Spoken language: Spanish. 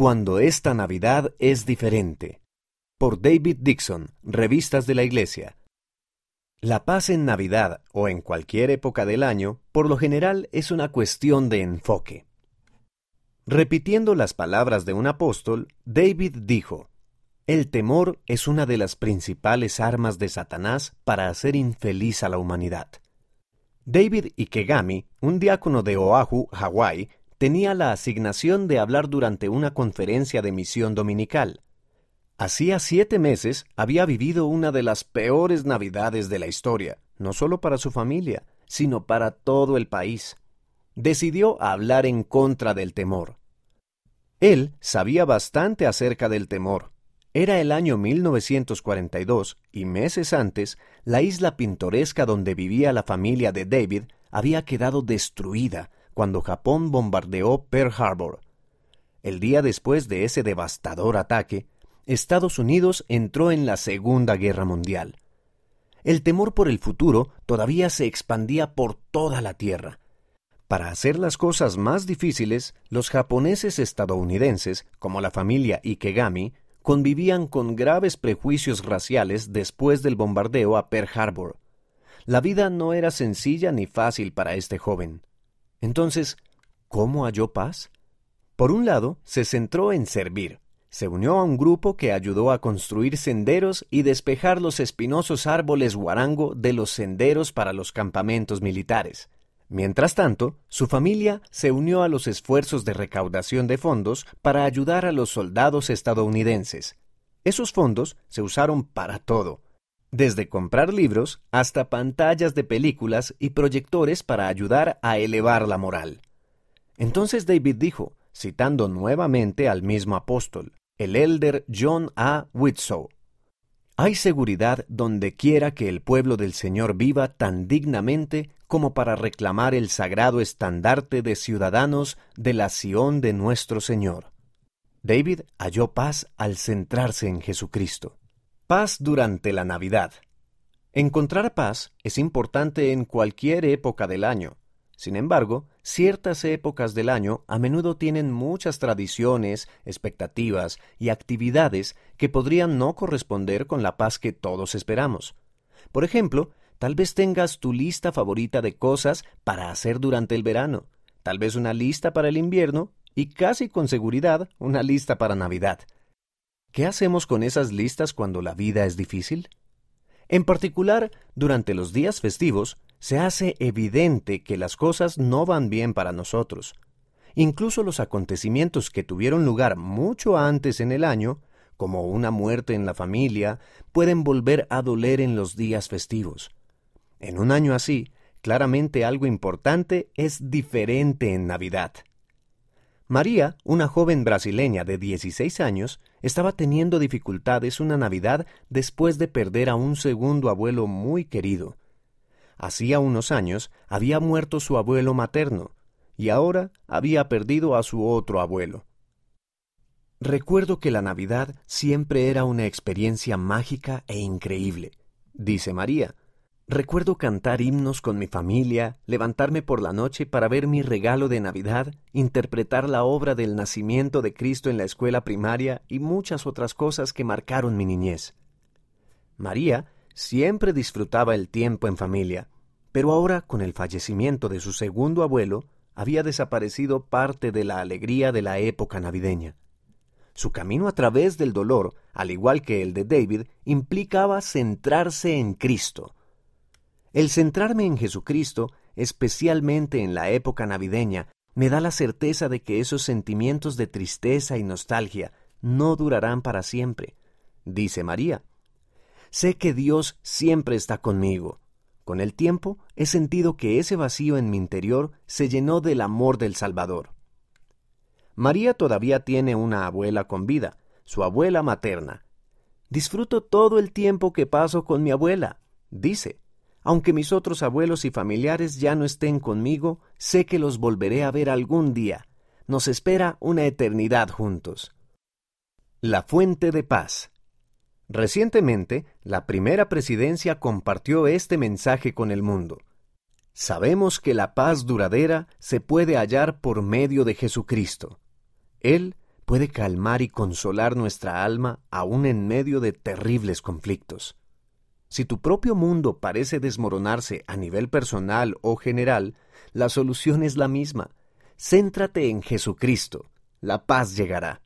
Cuando esta Navidad es diferente. Por David Dixon, Revistas de la Iglesia. La paz en Navidad o en cualquier época del año, por lo general, es una cuestión de enfoque. Repitiendo las palabras de un apóstol, David dijo, El temor es una de las principales armas de Satanás para hacer infeliz a la humanidad. David Ikegami, un diácono de Oahu, Hawái, tenía la asignación de hablar durante una conferencia de misión dominical. Hacía siete meses había vivido una de las peores navidades de la historia, no solo para su familia, sino para todo el país. Decidió hablar en contra del temor. Él sabía bastante acerca del temor. Era el año 1942 y meses antes, la isla pintoresca donde vivía la familia de David había quedado destruida cuando Japón bombardeó Pearl Harbor. El día después de ese devastador ataque, Estados Unidos entró en la Segunda Guerra Mundial. El temor por el futuro todavía se expandía por toda la Tierra. Para hacer las cosas más difíciles, los japoneses estadounidenses, como la familia Ikegami, convivían con graves prejuicios raciales después del bombardeo a Pearl Harbor. La vida no era sencilla ni fácil para este joven. Entonces, ¿cómo halló paz? Por un lado, se centró en servir. Se unió a un grupo que ayudó a construir senderos y despejar los espinosos árboles guarango de los senderos para los campamentos militares. Mientras tanto, su familia se unió a los esfuerzos de recaudación de fondos para ayudar a los soldados estadounidenses. Esos fondos se usaron para todo, desde comprar libros hasta pantallas de películas y proyectores para ayudar a elevar la moral. Entonces David dijo, citando nuevamente al mismo apóstol, el elder John A. Whitsoe, hay seguridad donde quiera que el pueblo del Señor viva tan dignamente como para reclamar el sagrado estandarte de ciudadanos de la Sión de nuestro Señor. David halló paz al centrarse en Jesucristo. Paz durante la Navidad. Encontrar paz es importante en cualquier época del año. Sin embargo, ciertas épocas del año a menudo tienen muchas tradiciones, expectativas y actividades que podrían no corresponder con la paz que todos esperamos. Por ejemplo, tal vez tengas tu lista favorita de cosas para hacer durante el verano, tal vez una lista para el invierno y casi con seguridad una lista para Navidad. ¿Qué hacemos con esas listas cuando la vida es difícil? En particular, durante los días festivos, se hace evidente que las cosas no van bien para nosotros. Incluso los acontecimientos que tuvieron lugar mucho antes en el año, como una muerte en la familia, pueden volver a doler en los días festivos. En un año así, claramente algo importante es diferente en Navidad. María, una joven brasileña de 16 años, estaba teniendo dificultades una Navidad después de perder a un segundo abuelo muy querido. Hacía unos años había muerto su abuelo materno, y ahora había perdido a su otro abuelo. Recuerdo que la Navidad siempre era una experiencia mágica e increíble, dice María, Recuerdo cantar himnos con mi familia, levantarme por la noche para ver mi regalo de Navidad, interpretar la obra del nacimiento de Cristo en la escuela primaria y muchas otras cosas que marcaron mi niñez. María siempre disfrutaba el tiempo en familia, pero ahora, con el fallecimiento de su segundo abuelo, había desaparecido parte de la alegría de la época navideña. Su camino a través del dolor, al igual que el de David, implicaba centrarse en Cristo, el centrarme en Jesucristo, especialmente en la época navideña, me da la certeza de que esos sentimientos de tristeza y nostalgia no durarán para siempre, dice María. Sé que Dios siempre está conmigo. Con el tiempo he sentido que ese vacío en mi interior se llenó del amor del Salvador. María todavía tiene una abuela con vida, su abuela materna. Disfruto todo el tiempo que paso con mi abuela, dice. Aunque mis otros abuelos y familiares ya no estén conmigo, sé que los volveré a ver algún día. Nos espera una eternidad juntos. La fuente de paz. Recientemente, la primera presidencia compartió este mensaje con el mundo. Sabemos que la paz duradera se puede hallar por medio de Jesucristo. Él puede calmar y consolar nuestra alma aún en medio de terribles conflictos. Si tu propio mundo parece desmoronarse a nivel personal o general, la solución es la misma. Céntrate en Jesucristo. La paz llegará.